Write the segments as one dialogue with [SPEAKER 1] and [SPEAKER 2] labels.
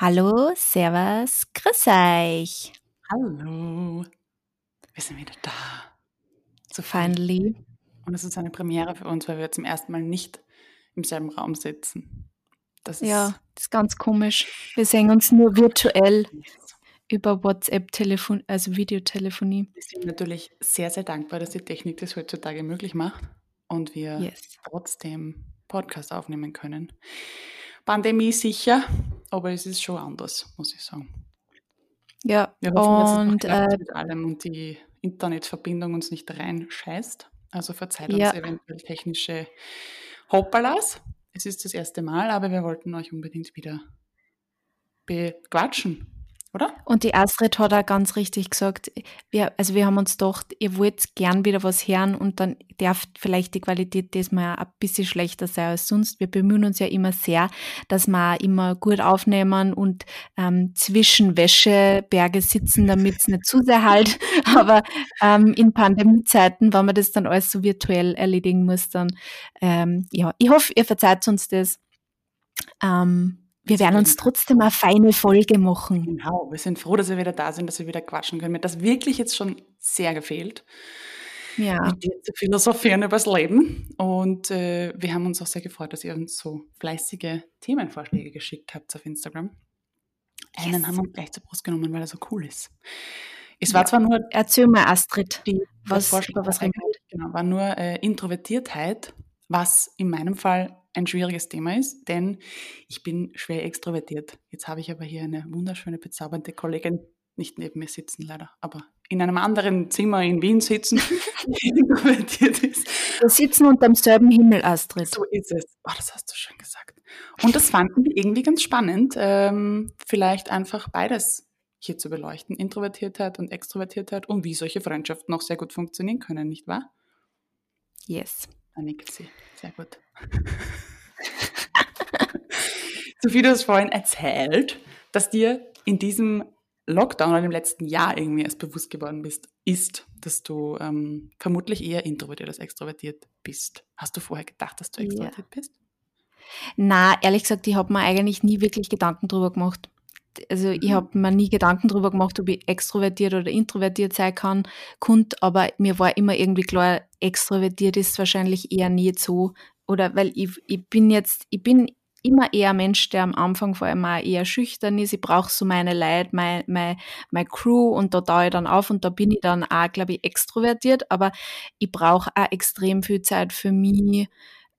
[SPEAKER 1] Hallo, Servus, grüß euch.
[SPEAKER 2] Hallo, wir sind wieder da.
[SPEAKER 1] So finally.
[SPEAKER 2] Und es ist eine Premiere für uns, weil wir zum ersten Mal nicht im selben Raum sitzen.
[SPEAKER 1] Das ist ja, das ist ganz komisch. Wir sehen uns nur virtuell über WhatsApp-Telefon, also Videotelefonie.
[SPEAKER 2] Wir sind natürlich sehr, sehr dankbar, dass die Technik das heutzutage möglich macht und wir yes. trotzdem Podcast aufnehmen können. Pandemie sicher, aber es ist schon anders, muss ich sagen.
[SPEAKER 1] Ja,
[SPEAKER 2] wir hoffen, und dass es äh, mit allem und die Internetverbindung uns nicht reinscheißt. Also verzeiht uns ja. eventuell technische Hoppalas. Es ist das erste Mal, aber wir wollten euch unbedingt wieder bequatschen oder?
[SPEAKER 1] Und die Astrid hat auch ganz richtig gesagt, wir, also wir haben uns gedacht, ihr wollt gern wieder was hören und dann darf vielleicht die Qualität diesmal ein bisschen schlechter sein als sonst. Wir bemühen uns ja immer sehr, dass wir immer gut aufnehmen und ähm, zwischen Wäscheberge sitzen, damit es nicht zu sehr halt. Aber ähm, in Pandemiezeiten, wenn man das dann alles so virtuell erledigen muss, dann ähm, ja, ich hoffe, ihr verzeiht uns das. Ähm, wir werden uns trotzdem eine feine Folge machen.
[SPEAKER 2] Genau, wir sind froh, dass wir wieder da sind, dass wir wieder quatschen können. Mir hat das wirklich jetzt schon sehr gefehlt. Ja. Mit dir zu philosophieren über das Leben. Und äh, wir haben uns auch sehr gefreut, dass ihr uns so fleißige Themenvorschläge geschickt habt auf Instagram. Einen yes. haben wir gleich zur Brust genommen, weil er so cool ist.
[SPEAKER 1] Es war zwar nur. Erzähl mal, Astrid,
[SPEAKER 2] die, was, was reden Genau, war nur äh, Introvertiertheit, was in meinem Fall ein schwieriges Thema ist, denn ich bin schwer extrovertiert. Jetzt habe ich aber hier eine wunderschöne, bezaubernde Kollegin, nicht neben mir sitzen leider, aber in einem anderen Zimmer in Wien sitzen, die
[SPEAKER 1] introvertiert ist. Wir sitzen unter demselben Himmel, Astrid.
[SPEAKER 2] So ist es. Oh, das hast du schön gesagt. Und das fanden wir irgendwie ganz spannend, ähm, vielleicht einfach beides hier zu beleuchten, Introvertiertheit und Extrovertiertheit und wie solche Freundschaften auch sehr gut funktionieren können, nicht wahr?
[SPEAKER 1] Yes.
[SPEAKER 2] Da nickt sie. Sehr gut. Sophie, du hast vorhin erzählt, dass dir in diesem Lockdown oder im letzten Jahr irgendwie erst bewusst geworden bist, ist, dass du ähm, vermutlich eher introvertiert als extrovertiert bist. Hast du vorher gedacht, dass du extrovertiert ja. bist?
[SPEAKER 1] Na, ehrlich gesagt, ich habe mir eigentlich nie wirklich Gedanken drüber gemacht. Also ich mhm. habe mir nie Gedanken drüber gemacht, ob ich extrovertiert oder introvertiert sein kann, konnte, aber mir war immer irgendwie klar, extrovertiert ist wahrscheinlich eher nicht so. Oder weil ich, ich bin jetzt, ich bin immer eher ein Mensch, der am Anfang vor allem auch eher schüchtern ist. Ich brauche so meine Leute, meine, meine, meine Crew und da taue ich dann auf und da bin ich dann auch, glaube ich, extrovertiert, aber ich brauche auch extrem viel Zeit für mich,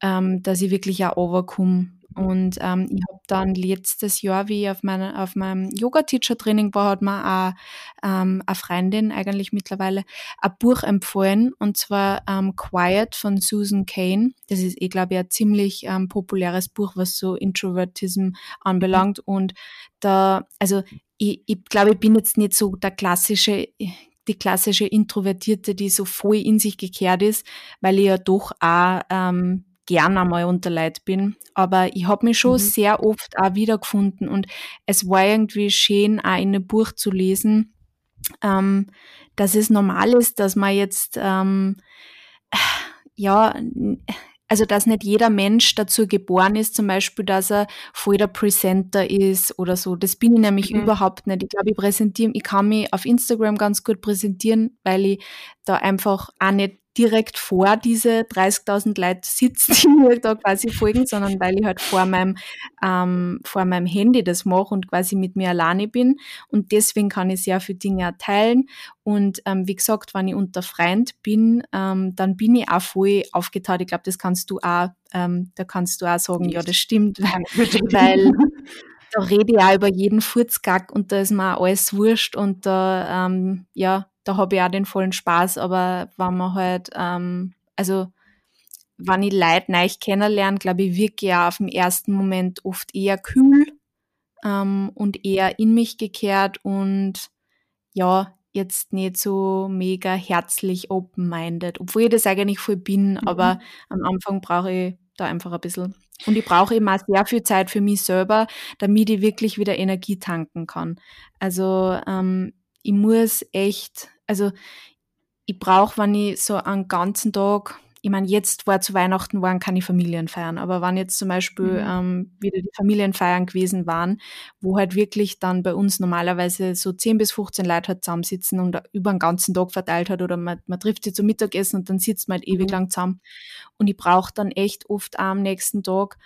[SPEAKER 1] ähm, dass ich wirklich auch overkomme und ähm, ich habe dann letztes Jahr, wie ich auf, meine, auf meinem Yoga-Teacher-Training war, hat mir auch ähm, eine Freundin eigentlich mittlerweile ein Buch empfohlen, und zwar ähm, Quiet von Susan Kane. Das ist, ich glaube, ein ziemlich ähm, populäres Buch, was so Introvertism anbelangt. Und da, also ich, ich glaube, ich bin jetzt nicht so der klassische die klassische Introvertierte, die so voll in sich gekehrt ist, weil ich ja doch auch ähm, gern einmal unter Leid bin. Aber ich habe mich schon mhm. sehr oft auch wiedergefunden und es war irgendwie schön, auch in einem Buch zu lesen, ähm, dass es normal ist, dass man jetzt, ähm, ja, also dass nicht jeder Mensch dazu geboren ist, zum Beispiel, dass er voll der Presenter ist oder so. Das bin ich nämlich mhm. überhaupt nicht. Ich glaube, ich präsentiere, ich kann mich auf Instagram ganz gut präsentieren, weil ich da einfach auch nicht direkt vor diese 30.000 Leute sitzen, die mir da quasi folgen, sondern weil ich halt vor meinem, ähm, vor meinem Handy das mache und quasi mit mir alleine bin. Und deswegen kann ich sehr viele Dinge teilen. Und ähm, wie gesagt, wenn ich unter Freund bin, ähm, dann bin ich auch voll aufgetaucht. Ich glaube, das kannst du auch, ähm, da kannst du auch sagen, ja, das stimmt, weil da rede ich auch über jeden Furzgack und da ist mir auch alles wurscht und da, ähm, ja, da habe ich auch den vollen Spaß, aber wenn man halt, ähm, also wenn ich Leute neu kennenlerne, glaube ich, wirke ich auch auf den ersten Moment oft eher kühl ähm, und eher in mich gekehrt und ja, jetzt nicht so mega herzlich open-minded, obwohl ich das eigentlich voll bin, mhm. aber am Anfang brauche ich da einfach ein bisschen. Und ich brauche immer sehr viel Zeit für mich selber, damit ich wirklich wieder Energie tanken kann. Also ähm, ich muss echt, also ich brauche, wenn ich so einen ganzen Tag, ich meine, jetzt war zu Weihnachten waren keine Familienfeiern, aber wann jetzt zum Beispiel mhm. ähm, wieder die Familienfeiern gewesen waren, wo halt wirklich dann bei uns normalerweise so 10 bis 15 Leute halt zusammensitzen und über den ganzen Tag verteilt hat oder man, man trifft sie zum Mittagessen und dann sitzt man halt ewig mhm. lang zusammen. Und ich brauche dann echt oft auch am nächsten Tag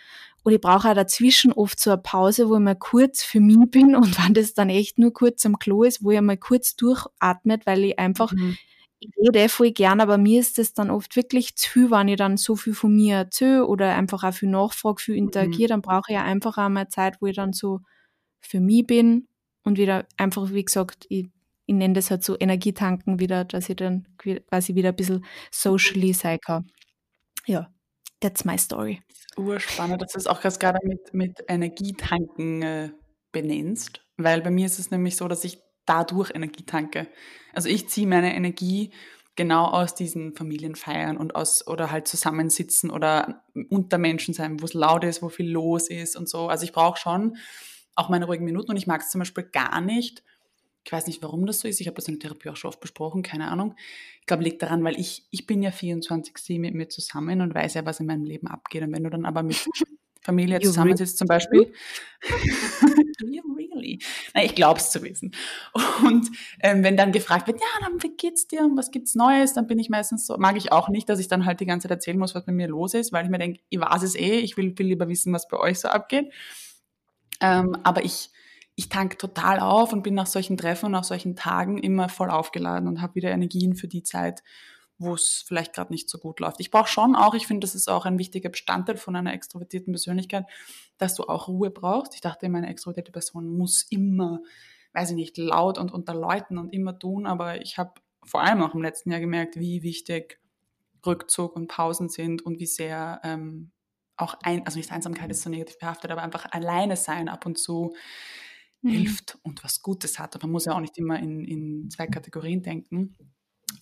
[SPEAKER 1] und ich brauche auch dazwischen oft so eine Pause, wo ich mal kurz für mich bin und wenn das dann echt nur kurz am Klo ist, wo ich mal kurz durchatmet, weil ich einfach mhm ich rede voll gern, aber mir ist das dann oft wirklich zu viel, wenn ich dann so viel von mir erzähle oder einfach auch viel nachfrage, viel interagiere, mhm. dann brauche ich ja einfach auch mal Zeit, wo ich dann so für mich bin und wieder einfach, wie gesagt, ich, ich nenne das halt so Energietanken wieder, dass ich dann quasi wieder ein bisschen socially sein kann. Ja, that's my story.
[SPEAKER 2] Urspannend, dass du es auch gerade mit, mit Energietanken äh, benennst, weil bei mir ist es nämlich so, dass ich dadurch Energie tanke. Also ich ziehe meine Energie genau aus diesen Familienfeiern und aus oder halt zusammensitzen oder unter Menschen sein, wo es laut ist, wo viel los ist und so. Also ich brauche schon auch meine ruhigen Minuten und ich mag es zum Beispiel gar nicht. Ich weiß nicht, warum das so ist. Ich habe das in der Therapie auch schon oft besprochen, keine Ahnung. Ich glaube, liegt daran, weil ich, ich bin ja 24-7 mit mir zusammen und weiß ja, was in meinem Leben abgeht. Und wenn du dann aber mit Familie zusammensitzt zum Beispiel, really? Na, ich glaube es zu wissen. Und ähm, wenn dann gefragt wird, ja, dann wie geht's dir und was gibt's Neues, dann bin ich meistens so, mag ich auch nicht, dass ich dann halt die ganze Zeit erzählen muss, was bei mir los ist, weil ich mir denke, ich weiß es eh, ich will, will lieber wissen, was bei euch so abgeht. Ähm, aber ich, ich tank total auf und bin nach solchen Treffen und nach solchen Tagen immer voll aufgeladen und habe wieder Energien für die Zeit, wo es vielleicht gerade nicht so gut läuft. Ich brauche schon auch, ich finde, das ist auch ein wichtiger Bestandteil von einer extrovertierten Persönlichkeit, dass du auch Ruhe brauchst. Ich dachte, meine extrovertierte Person muss immer, weiß ich nicht, laut und unter Leuten und immer tun, aber ich habe vor allem auch im letzten Jahr gemerkt, wie wichtig Rückzug und Pausen sind und wie sehr ähm, auch ein, also nicht Einsamkeit ist so negativ behaftet, aber einfach alleine sein ab und zu mhm. hilft und was Gutes hat. Und man muss ja auch nicht immer in, in zwei Kategorien denken.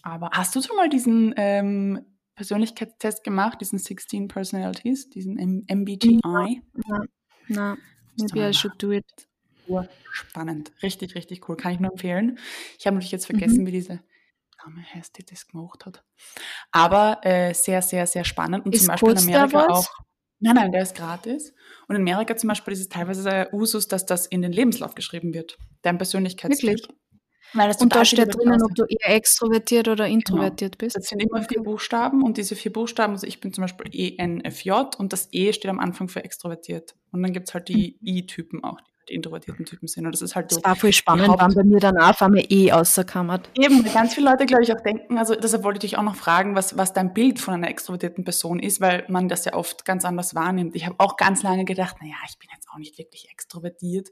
[SPEAKER 2] Aber hast du schon mal diesen ähm, Persönlichkeitstest gemacht, diesen 16 Personalities, diesen M MBTI?
[SPEAKER 1] Ja, na, maybe I should do it.
[SPEAKER 2] Spannend, richtig, richtig cool. Kann ich nur empfehlen. Ich habe natürlich jetzt vergessen, mhm. wie diese Dame heißt, die das gemacht hat. Aber äh, sehr, sehr, sehr spannend. Und
[SPEAKER 1] ist
[SPEAKER 2] zum Beispiel
[SPEAKER 1] in Amerika auch.
[SPEAKER 2] Nein, nein, der ist gratis. Und in Amerika zum Beispiel ist es teilweise Usus, dass das in den Lebenslauf geschrieben wird. Dein Persönlichkeitstest. Wirklich?
[SPEAKER 1] und da steht drinnen, ob du eher extrovertiert oder genau. introvertiert genau. bist.
[SPEAKER 2] Das sind immer vier Buchstaben und diese vier Buchstaben, also ich bin zum Beispiel ENFJ und das E steht am Anfang für extrovertiert. Und dann gibt es halt die mhm. I-Typen auch, introvertierten Typen sind. Und das ist halt so.
[SPEAKER 1] Das war voll spannend, wann bei mir dann auch einmal E außerkammert.
[SPEAKER 2] Eben, ganz viele Leute, glaube ich, auch denken, also deshalb wollte ich dich auch noch fragen, was, was dein Bild von einer extrovertierten Person ist, weil man das ja oft ganz anders wahrnimmt. Ich habe auch ganz lange gedacht, naja, ich bin jetzt auch nicht wirklich extrovertiert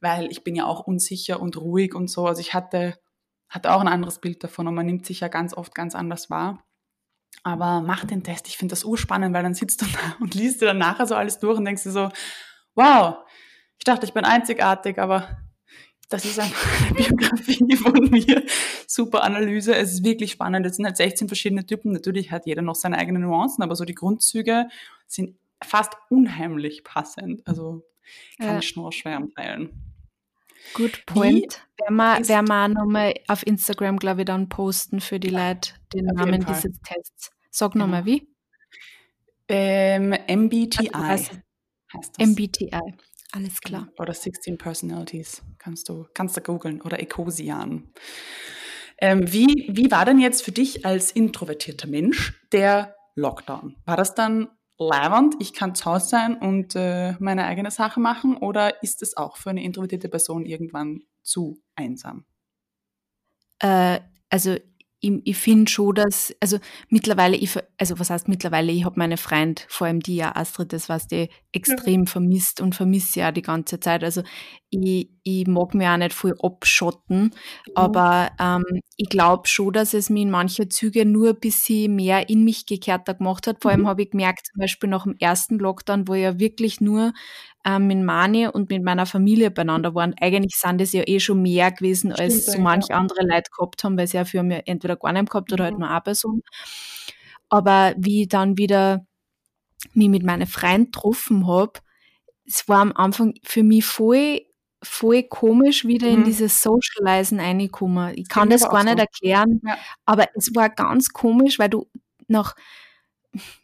[SPEAKER 2] weil ich bin ja auch unsicher und ruhig und so. Also ich hatte, hatte auch ein anderes Bild davon und man nimmt sich ja ganz oft ganz anders wahr. Aber mach den Test, ich finde das urspannend, weil dann sitzt du da und liest dir dann nachher so alles durch und denkst dir so, wow, dachte, ich bin einzigartig, aber das ist einfach eine Biografie von mir. Super Analyse. Es ist wirklich spannend. Es sind halt 16 verschiedene Typen. Natürlich hat jeder noch seine eigenen Nuancen, aber so die Grundzüge sind fast unheimlich passend. Also kann ja. ich nur schwer empfehlen.
[SPEAKER 1] Good point. Werden wir, werden wir nochmal auf Instagram, glaube ich, dann posten für die Leute den Namen dieses Tests. Sag genau. nochmal, wie?
[SPEAKER 2] Ähm, MBTI also, heißt
[SPEAKER 1] das. MBTI, alles klar.
[SPEAKER 2] Oder 16 Personalities, kannst du, kannst du googeln. Oder Ecosian. Ähm, wie, wie war denn jetzt für dich als introvertierter Mensch der Lockdown? War das dann leibend, ich kann zu Hause sein und äh, meine eigene Sache machen oder ist es auch für eine introvertierte Person irgendwann zu einsam?
[SPEAKER 1] Äh, also ich, ich finde schon, dass, also mittlerweile, ich, also was heißt mittlerweile, ich habe meine Freund, vor allem die ja Astrid, das was die extrem ja. vermisst und vermisse ja die ganze Zeit. Also ich, ich mag mich auch nicht voll abschotten, mhm. aber ähm, ich glaube schon, dass es mir in manchen Zügen nur ein bisschen mehr in mich gekehrter gemacht hat. Vor allem mhm. habe ich gemerkt, zum Beispiel nach dem ersten Lockdown, wo ja wirklich nur ähm, mit Mani und mit meiner Familie beieinander waren. Eigentlich sind das ja eh schon mehr gewesen, Stimmt, als so manche ja. andere Leute gehabt haben, weil sie ja für mich entweder gar nicht gehabt oder halt mhm. halt nur eine Person. Aber wie ich dann wieder mich mit meinen Freunden getroffen habe, es war am Anfang für mich voll voll komisch wieder mhm. in dieses Socializen reingekommen. Ich kann das gar nicht so. erklären, ja. aber es war ganz komisch, weil du nach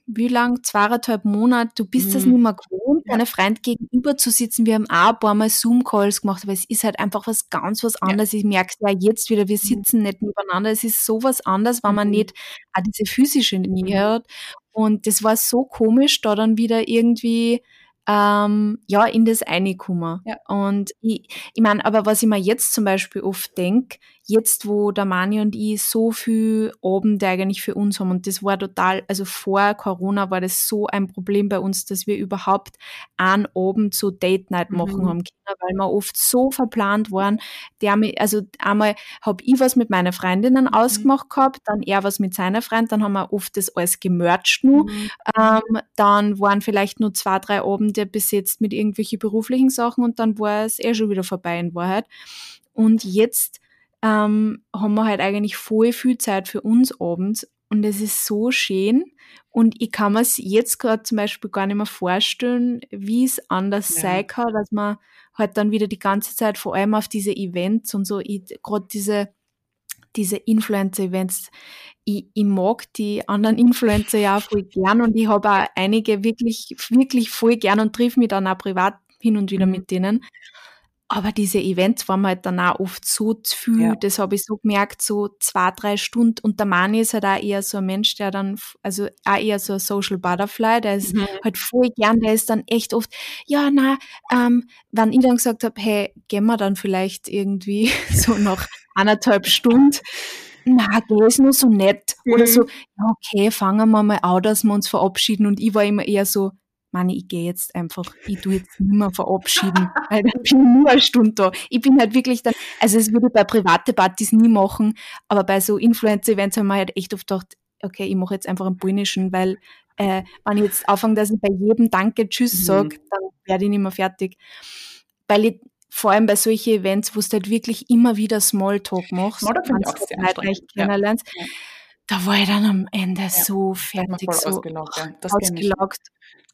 [SPEAKER 1] wie lang, zweieinhalb Monate, du bist mhm. das nicht mehr gewohnt, ja. deine Freund gegenüber zu sitzen. Wir haben auch ein paar Mal Zoom-Calls gemacht, aber es ist halt einfach was ganz was anderes. Ja. Ich merke es ja jetzt wieder, wir mhm. sitzen mhm. nicht nebeneinander. Es ist so was anderes, wenn man mhm. nicht auch diese physische Nähe mhm. hat. Und das war so komisch, da dann wieder irgendwie ähm, ja, in das reinkommen. Ja. Und ich, ich meine, aber was ich mir jetzt zum Beispiel oft denke, jetzt wo der Mani und ich so viel Abende eigentlich für uns haben und das war total, also vor Corona war das so ein Problem bei uns, dass wir überhaupt einen Abend so Date Night machen mhm. haben können, weil wir oft so verplant waren. Der, also einmal habe ich was mit meinen Freundinnen mhm. ausgemacht gehabt, dann er was mit seiner Freundin, dann haben wir oft das alles gemercht nur. Mhm. Ähm, dann waren vielleicht nur zwei, drei Abende besetzt mit irgendwelchen beruflichen Sachen und dann war es eh schon wieder vorbei in Wahrheit. Und jetzt ähm, haben wir halt eigentlich voll viel Zeit für uns abends und es ist so schön und ich kann mir es jetzt gerade zum Beispiel gar nicht mehr vorstellen, wie es anders ja. sein kann, dass man halt dann wieder die ganze Zeit vor allem auf diese Events und so, gerade diese diese Influencer-Events, ich, ich mag die anderen Influencer ja auch voll gern und ich habe auch einige wirklich, wirklich voll gern und triff mich dann auch privat hin und wieder mhm. mit denen. Aber diese Events waren halt dann auch oft so zu viel, ja. das habe ich so gemerkt, so zwei, drei Stunden. Und der Mani ist halt auch eher so ein Mensch, der dann, also auch eher so ein Social Butterfly, der ist mhm. halt voll gern, der ist dann echt oft, ja, na, ähm, wenn ich dann gesagt habe, hey, gehen wir dann vielleicht irgendwie so nach anderthalb Stunden, na, der ist nur so nett. Mhm. Oder so, ja, okay, fangen wir mal an, dass wir uns verabschieden. Und ich war immer eher so, Mani, ich gehe jetzt einfach, ich tu jetzt nicht mehr verabschieden, weil dann bin ich nur eine Stunde da. Ich bin halt wirklich dann, also es würde ich bei private Partys nie machen, aber bei so Influencer-Events haben wir halt echt oft gedacht, okay, ich mache jetzt einfach einen polnischen, weil äh, wenn ich jetzt anfange, dass ich bei jedem Danke, Tschüss mhm. sage, dann werde ich nicht mehr fertig. Weil ich vor allem bei solchen Events, wo du halt wirklich immer wieder Smalltalk machst,
[SPEAKER 2] ja, wenn du
[SPEAKER 1] halt kennenlernst, ja. da war ich dann am Ende ja. so fertig, so
[SPEAKER 2] ausgelaugt. Ja.
[SPEAKER 1] Das ausgelaugt.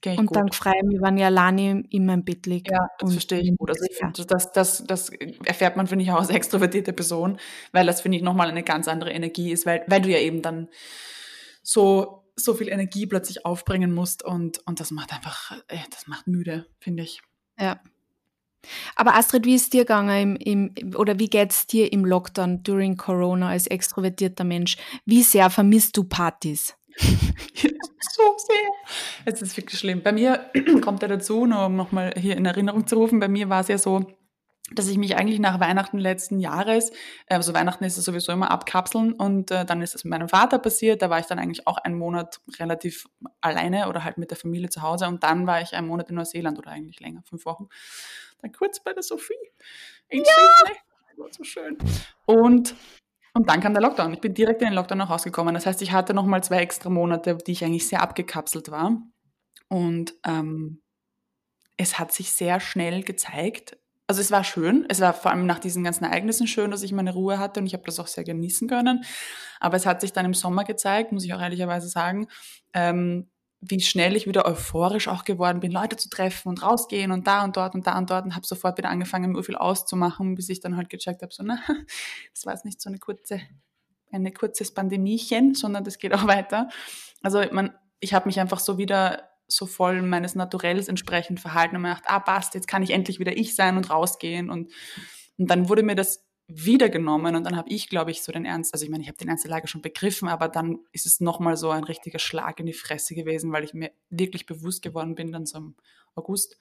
[SPEAKER 1] Und gut. dann freue ich mich, wenn ich alleine in meinem Bett liege.
[SPEAKER 2] Ja, das verstehe ich gut. Also ich finde, das, das, das erfährt man, finde ich, auch als extrovertierte Person, weil das, finde ich, nochmal eine ganz andere Energie ist, weil, weil du ja eben dann so, so viel Energie plötzlich aufbringen musst und, und das macht einfach, äh, das macht müde, finde ich.
[SPEAKER 1] Ja. Aber Astrid, wie ist dir gegangen im, im oder wie geht's dir im Lockdown during Corona als extrovertierter Mensch? Wie sehr vermisst du Partys?
[SPEAKER 2] so sehr. Es ist wirklich schlimm. Bei mir kommt ja dazu, nur um nochmal hier in Erinnerung zu rufen, bei mir war es ja so, dass ich mich eigentlich nach Weihnachten letzten Jahres, also Weihnachten ist es sowieso immer abkapseln und äh, dann ist es mit meinem Vater passiert, da war ich dann eigentlich auch einen Monat relativ alleine oder halt mit der Familie zu Hause und dann war ich einen Monat in Neuseeland oder eigentlich länger, fünf Wochen. Dann kurz bei der Sophie in ja. Das war so schön. Und und dann kam der Lockdown. Ich bin direkt in den Lockdown noch rausgekommen. Das heißt, ich hatte nochmal zwei extra Monate, die ich eigentlich sehr abgekapselt war. Und ähm, es hat sich sehr schnell gezeigt. Also es war schön. Es war vor allem nach diesen ganzen Ereignissen schön, dass ich meine Ruhe hatte und ich habe das auch sehr genießen können. Aber es hat sich dann im Sommer gezeigt, muss ich auch ehrlicherweise sagen, ähm, wie schnell ich wieder euphorisch auch geworden bin, Leute zu treffen und rausgehen und da und dort und da und dort und habe sofort wieder angefangen, mir viel auszumachen, bis ich dann halt gecheckt habe, so, na, das war jetzt nicht so eine kurze, ein kurzes Pandemiechen, sondern das geht auch weiter. Also man, ich habe mich einfach so wieder so voll meines Naturells entsprechend verhalten und mir gedacht, ah, passt, jetzt kann ich endlich wieder ich sein und rausgehen und, und dann wurde mir das wiedergenommen und dann habe ich, glaube ich, so den Ernst, also ich meine, ich habe den Ernst der Lage schon begriffen, aber dann ist es nochmal so ein richtiger Schlag in die Fresse gewesen, weil ich mir wirklich bewusst geworden bin, dann so im August,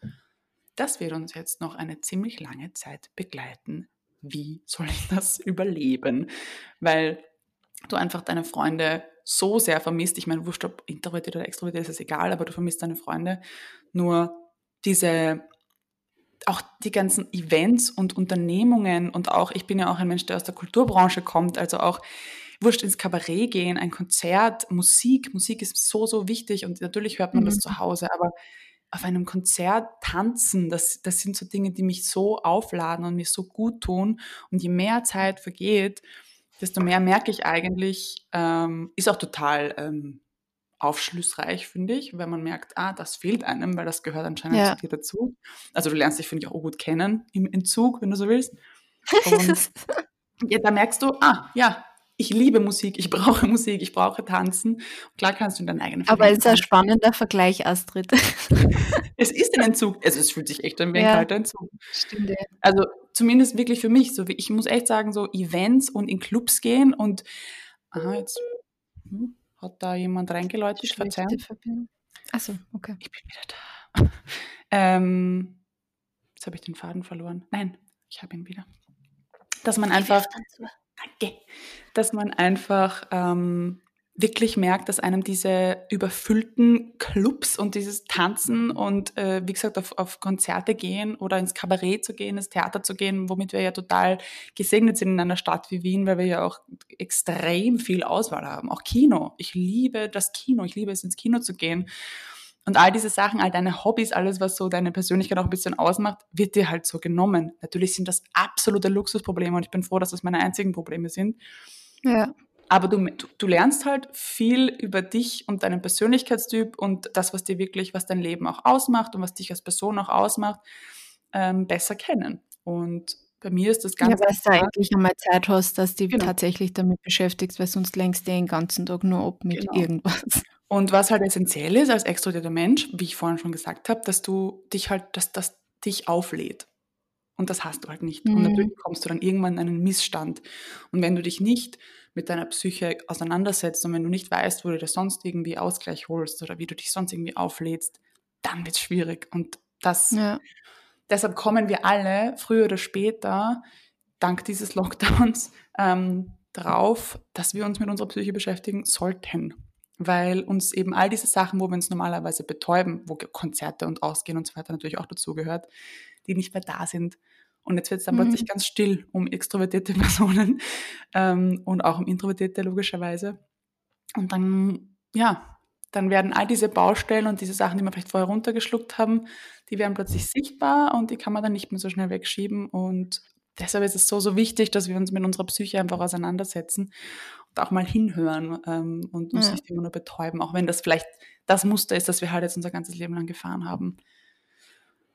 [SPEAKER 2] das wird uns jetzt noch eine ziemlich lange Zeit begleiten. Wie soll ich das überleben? Weil du einfach deine Freunde so sehr vermisst. Ich meine, wurscht ob introvertiert oder extrovertiert, ist es egal, aber du vermisst deine Freunde. Nur diese auch die ganzen Events und Unternehmungen und auch, ich bin ja auch ein Mensch, der aus der Kulturbranche kommt, also auch wurscht ins Kabarett gehen, ein Konzert, Musik. Musik ist so, so wichtig und natürlich hört man mhm. das zu Hause, aber auf einem Konzert tanzen, das, das sind so Dinge, die mich so aufladen und mir so gut tun. Und je mehr Zeit vergeht, desto mehr merke ich eigentlich, ähm, ist auch total ähm, aufschlussreich, finde ich, wenn man merkt, ah, das fehlt einem, weil das gehört anscheinend ja. zu dir dazu. Also du lernst dich, finde ich, auch gut kennen im Entzug, wenn du so willst. Und ja, da merkst du, ah, ja, ich liebe Musik, ich brauche Musik, ich brauche Tanzen. Klar kannst du in deinen eigenen
[SPEAKER 1] Aber es ist ein spannender Vergleich, Astrid.
[SPEAKER 2] es ist ein Entzug. Also es fühlt sich echt an wie ein ja, kalter Entzug. Stimmt. Also zumindest wirklich für mich. So, ich muss echt sagen, so Events und in Clubs gehen und aha, jetzt hm, hat da jemand reingeläutet,
[SPEAKER 1] Verzeihung. Achso, okay.
[SPEAKER 2] Ich bin wieder da. ähm, jetzt habe ich den Faden verloren. Nein, ich habe ihn wieder. Dass man einfach, danke, dass man einfach ähm, wirklich merkt, dass einem diese überfüllten Clubs und dieses Tanzen und äh, wie gesagt auf, auf Konzerte gehen oder ins Kabarett zu gehen, ins Theater zu gehen, womit wir ja total gesegnet sind in einer Stadt wie Wien, weil wir ja auch extrem viel Auswahl haben. Auch Kino. Ich liebe das Kino. Ich liebe es, ins Kino zu gehen. Und all diese Sachen, all deine Hobbys, alles, was so deine Persönlichkeit auch ein bisschen ausmacht, wird dir halt so genommen. Natürlich sind das absolute Luxusprobleme und ich bin froh, dass das meine einzigen Probleme sind.
[SPEAKER 1] Ja.
[SPEAKER 2] Aber du, du lernst halt viel über dich und deinen Persönlichkeitstyp und das, was dir wirklich, was dein Leben auch ausmacht und was dich als Person auch ausmacht, ähm, besser kennen. Und bei mir ist das
[SPEAKER 1] ganz. Ja, weil du eigentlich einmal Zeit hast, dass du genau. tatsächlich damit beschäftigst, weil sonst lenkst du den ganzen Tag nur ab mit genau. irgendwas.
[SPEAKER 2] Und was halt essentiell ist als extrovertierter Mensch, wie ich vorhin schon gesagt habe, dass du dich halt, dass das dich auflädt. Und das hast du halt nicht. Mhm. Und natürlich kommst du dann irgendwann in einen Missstand. Und wenn du dich nicht mit deiner Psyche auseinandersetzt und wenn du nicht weißt, wo du dir sonst irgendwie Ausgleich holst oder wie du dich sonst irgendwie auflädst, dann wird es schwierig. Und das, ja. deshalb kommen wir alle früher oder später, dank dieses Lockdowns, ähm, drauf, dass wir uns mit unserer Psyche beschäftigen sollten. Weil uns eben all diese Sachen, wo wir uns normalerweise betäuben, wo Konzerte und Ausgehen und so weiter natürlich auch dazugehört, die nicht mehr da sind, und jetzt wird es dann mhm. plötzlich ganz still um extrovertierte Personen ähm, und auch um introvertierte logischerweise. Und dann, ja, dann werden all diese Baustellen und diese Sachen, die wir vielleicht vorher runtergeschluckt haben, die werden plötzlich sichtbar und die kann man dann nicht mehr so schnell wegschieben. Und deshalb ist es so, so wichtig, dass wir uns mit unserer Psyche einfach auseinandersetzen und auch mal hinhören ähm, und uns ja. nicht immer nur betäuben, auch wenn das vielleicht das Muster ist, das wir halt jetzt unser ganzes Leben lang gefahren haben.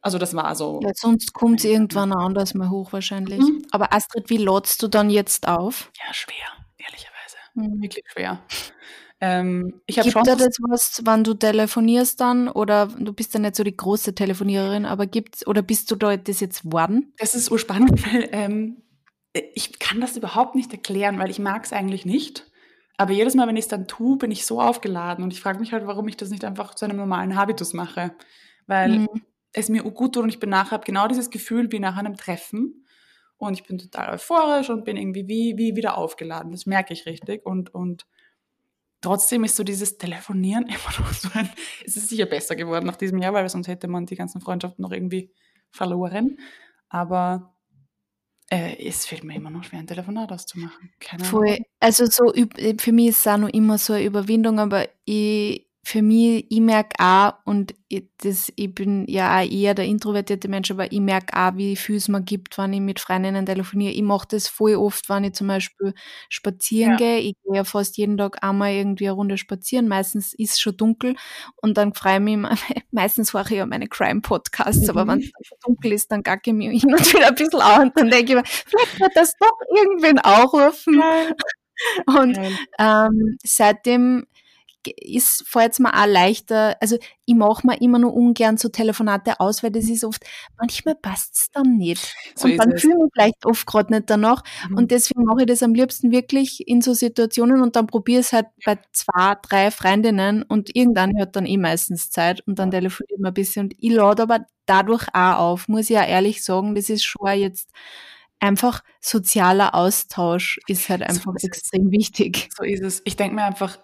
[SPEAKER 2] Also das war so.
[SPEAKER 1] Ja, sonst kommt es irgendwann anders mal hoch wahrscheinlich. Mhm. Aber Astrid, wie lotst du dann jetzt auf?
[SPEAKER 2] Ja, schwer, ehrlicherweise. Mhm. Wirklich schwer. Ähm, ich
[SPEAKER 1] Gibt schon da das was, wann du telefonierst dann? Oder du bist ja nicht so die große Telefoniererin, aber gibt's, oder bist du da das jetzt worden?
[SPEAKER 2] Das ist urspannend, weil ähm, ich kann das überhaupt nicht erklären, weil ich mag es eigentlich nicht. Aber jedes Mal, wenn ich es dann tue, bin ich so aufgeladen und ich frage mich halt, warum ich das nicht einfach zu einem normalen Habitus mache. Weil mhm es mir gut tut und ich bin nachher, genau dieses Gefühl wie nach einem Treffen und ich bin total euphorisch und bin irgendwie wie, wie wieder aufgeladen. Das merke ich richtig und, und trotzdem ist so dieses Telefonieren immer noch so ein, es ist sicher besser geworden nach diesem Jahr, weil sonst hätte man die ganzen Freundschaften noch irgendwie verloren. Aber äh, es fällt mir immer noch schwer, ein Telefonat auszumachen.
[SPEAKER 1] Keine Voll. Also so, für mich ist es auch noch immer so eine Überwindung, aber ich für mich, ich merke auch, und ich, das, ich bin ja auch eher der introvertierte Mensch, aber ich merke auch, wie viel es mir gibt, wenn ich mit Freundinnen telefoniere. Ich mache das voll oft, wenn ich zum Beispiel spazieren ja. gehe. Ich gehe ja fast jeden Tag einmal irgendwie eine Runde spazieren. Meistens ist es schon dunkel und dann freue ich mich, immer, meistens höre ich ja meine Crime-Podcasts, mhm. aber wenn es schon dunkel ist, dann gacke ich mich hin und wieder ein bisschen an und dann denke ich mir, vielleicht wird das doch irgendwen auch rufen. Und ähm, seitdem ist, fällt es mir auch leichter, also ich mache mir immer nur ungern so Telefonate aus, weil das ist oft, manchmal passt es dann nicht. So und dann fühle ich mich vielleicht oft gerade nicht danach. Mhm. Und deswegen mache ich das am liebsten wirklich in so Situationen und dann probiere es halt bei zwei, drei Freundinnen und irgendeine hat dann eh meistens Zeit und dann telefoniert man ein bisschen. Und ich lade aber dadurch auch auf, muss ich ja ehrlich sagen, das ist schon jetzt einfach sozialer Austausch ist halt einfach so extrem wichtig.
[SPEAKER 2] So ist es. Ich denke mir einfach,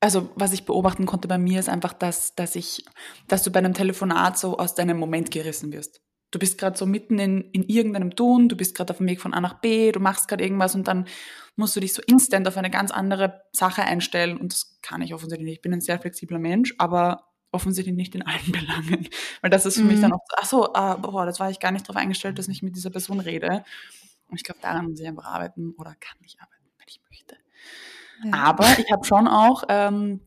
[SPEAKER 2] also was ich beobachten konnte bei mir ist einfach, dass, dass ich, dass du bei einem Telefonat so aus deinem Moment gerissen wirst. Du bist gerade so mitten in, in irgendeinem Tun, du bist gerade auf dem Weg von A nach B, du machst gerade irgendwas und dann musst du dich so instant auf eine ganz andere Sache einstellen und das kann ich offensichtlich nicht. Ich bin ein sehr flexibler Mensch, aber offensichtlich nicht in allen Belangen. Weil das ist für mhm. mich dann auch so, ach so, äh, boah, das war ich gar nicht darauf eingestellt, dass ich mit dieser Person rede. Und ich glaube, daran muss ich einfach arbeiten oder kann ich arbeiten. Aber ich habe schon auch ähm,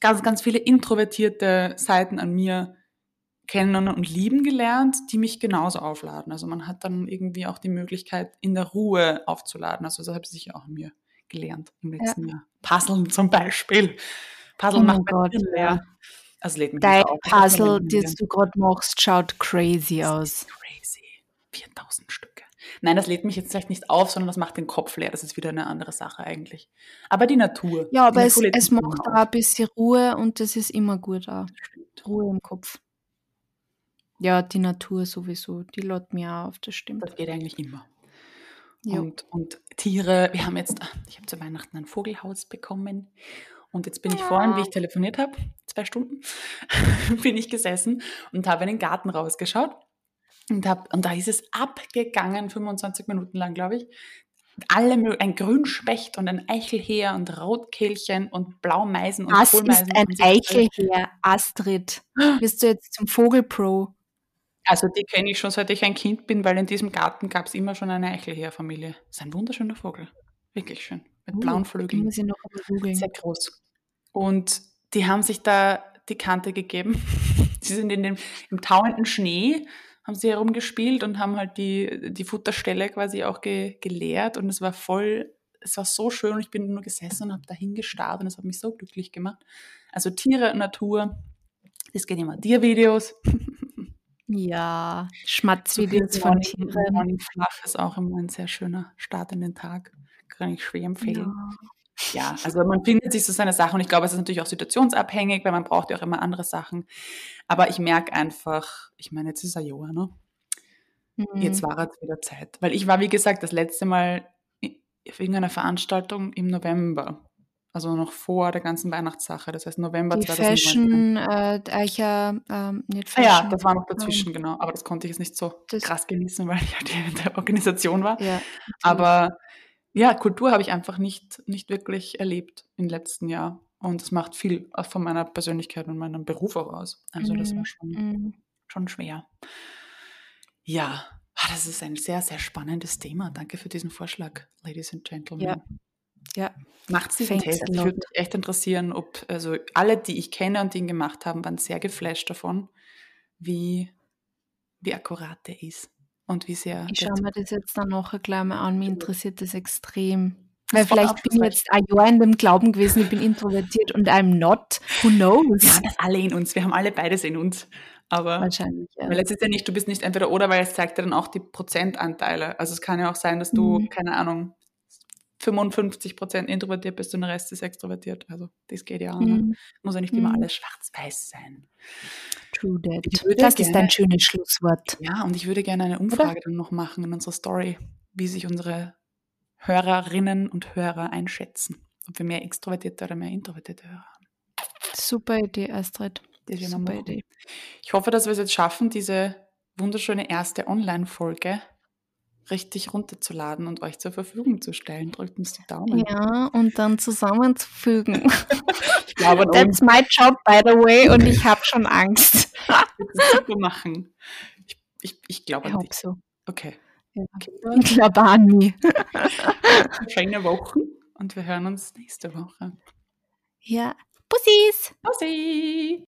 [SPEAKER 2] ganz, ganz viele introvertierte Seiten an mir kennen und lieben gelernt, die mich genauso aufladen. Also man hat dann irgendwie auch die Möglichkeit, in der Ruhe aufzuladen. Also das habe ich sicher auch an mir gelernt im letzten ja. Jahr. Puzzeln zum Beispiel. Puzzle oh macht Gott, leer.
[SPEAKER 1] Also lädt mich Dein Puzzle, das du gerade machst, schaut crazy aus.
[SPEAKER 2] Crazy. 4000 Stücke. Nein, das lädt mich jetzt vielleicht nicht auf, sondern das macht den Kopf leer. Das ist wieder eine andere Sache eigentlich. Aber die Natur.
[SPEAKER 1] Ja, aber
[SPEAKER 2] es,
[SPEAKER 1] es macht auch ein bisschen Ruhe und das ist immer gut auch. Ruhe im Kopf. Ja, die Natur sowieso, die lädt mir auch auf, das stimmt.
[SPEAKER 2] Das geht eigentlich immer. Ja. Und, und Tiere, wir haben jetzt, ich habe zu Weihnachten ein Vogelhaus bekommen und jetzt bin ich vorhin, wie ich telefoniert habe, zwei Stunden, bin ich gesessen und habe in den Garten rausgeschaut. Und, hab, und da ist es abgegangen, 25 Minuten lang, glaube ich. Alle, ein Grünspecht und ein Eichelheer und Rotkehlchen und Blaumeisen und
[SPEAKER 1] Was Kohlmeisen. ist ein Eichelheer, Astrid? Bist du jetzt zum Vogelpro?
[SPEAKER 2] Also die kenne ich schon, seit ich ein Kind bin, weil in diesem Garten gab es immer schon eine Eichelheerfamilie. Das ist ein wunderschöner Vogel. Wirklich schön. Mit uh, blauen Flügeln. Muss ich noch Sehr groß. Und die haben sich da die Kante gegeben. sie sind in dem, im tauenden Schnee, haben sie herumgespielt und haben halt die, die Futterstelle quasi auch ge, geleert. Und es war voll, es war so schön. Und ich bin nur gesessen und habe da hingestarrt und es hat mich so glücklich gemacht. Also Tiere, Natur, es geht immer Tiervideos.
[SPEAKER 1] Ja, Schmatzvideos von Tieren.
[SPEAKER 2] Fluff ist auch immer ein sehr schöner Start in den Tag. Kann ich schwer empfehlen. Ja. Ja, also man findet sich so seine Sachen und ich glaube, es ist natürlich auch situationsabhängig, weil man braucht ja auch immer andere Sachen. Aber ich merke einfach, ich meine, jetzt ist er Jahr, ne? Mhm. Jetzt war es wieder Zeit. Weil ich war, wie gesagt, das letzte Mal auf irgendeiner Veranstaltung im November. Also noch vor der ganzen Weihnachtssache, das heißt November
[SPEAKER 1] Die 2019. Fashion, äh, Eicher, ähm,
[SPEAKER 2] nicht Fashion. Ah ja, das war noch dazwischen, genau. Aber das konnte ich jetzt nicht so krass genießen, weil ich halt in der Organisation war. Ja, Aber ja, Kultur habe ich einfach nicht, nicht wirklich erlebt im letzten Jahr. Und es macht viel von meiner Persönlichkeit und meinem Beruf auch aus. Also das war mhm, schon, mm. schon schwer. Ja, ah, das ist ein sehr, sehr spannendes Thema. Danke für diesen Vorschlag, Ladies and Gentlemen.
[SPEAKER 1] Ja. Ja.
[SPEAKER 2] Macht diesen Test. Ich würde mich echt interessieren, ob, also alle, die ich kenne und die ihn gemacht haben, waren sehr geflasht davon, wie, wie akkurat der ist und wie sehr.
[SPEAKER 1] Ich schaue mir das jetzt dann nachher gleich mal an, mich interessiert das extrem. Weil vielleicht bin ich jetzt ein Jahr in dem Glauben gewesen, ich bin introvertiert und I'm not. Who knows?
[SPEAKER 2] Wir haben das alle in uns. Wir haben alle beides in uns. Aber
[SPEAKER 1] wahrscheinlich, ja.
[SPEAKER 2] Weil es ist ja nicht, du bist nicht entweder oder, weil es zeigt ja dann auch die Prozentanteile. Also es kann ja auch sein, dass du, mhm. keine Ahnung, 55 Prozent introvertiert bist und der Rest ist extrovertiert. Also das geht ja auch. Ne? Mhm. Muss ja nicht immer mhm. alles schwarz-weiß sein.
[SPEAKER 1] True that. Das gerne, ist ein schönes Schlusswort.
[SPEAKER 2] Ja, und ich würde gerne eine Umfrage oder? dann noch machen in unserer Story, wie sich unsere Hörerinnen und Hörer einschätzen. Ob wir mehr extrovertierte oder mehr introvertierte Hörer haben.
[SPEAKER 1] Super Idee, Astrid. Super Idee.
[SPEAKER 2] Ich hoffe, dass wir es jetzt schaffen, diese wunderschöne erste Online-Folge richtig runterzuladen und euch zur Verfügung zu stellen. Drückt uns die Daumen.
[SPEAKER 1] Ja, und dann zusammenzufügen. ich glaube, That's my job, by the way, und ich habe schon Angst.
[SPEAKER 2] super machen. Ich, ich, ich glaube
[SPEAKER 1] an dich. so.
[SPEAKER 2] Okay.
[SPEAKER 1] Ja. okay. Ich glaube an mich.
[SPEAKER 2] Schöne Wochen und wir hören uns nächste Woche.
[SPEAKER 1] Ja. Bussis!
[SPEAKER 2] Bussi!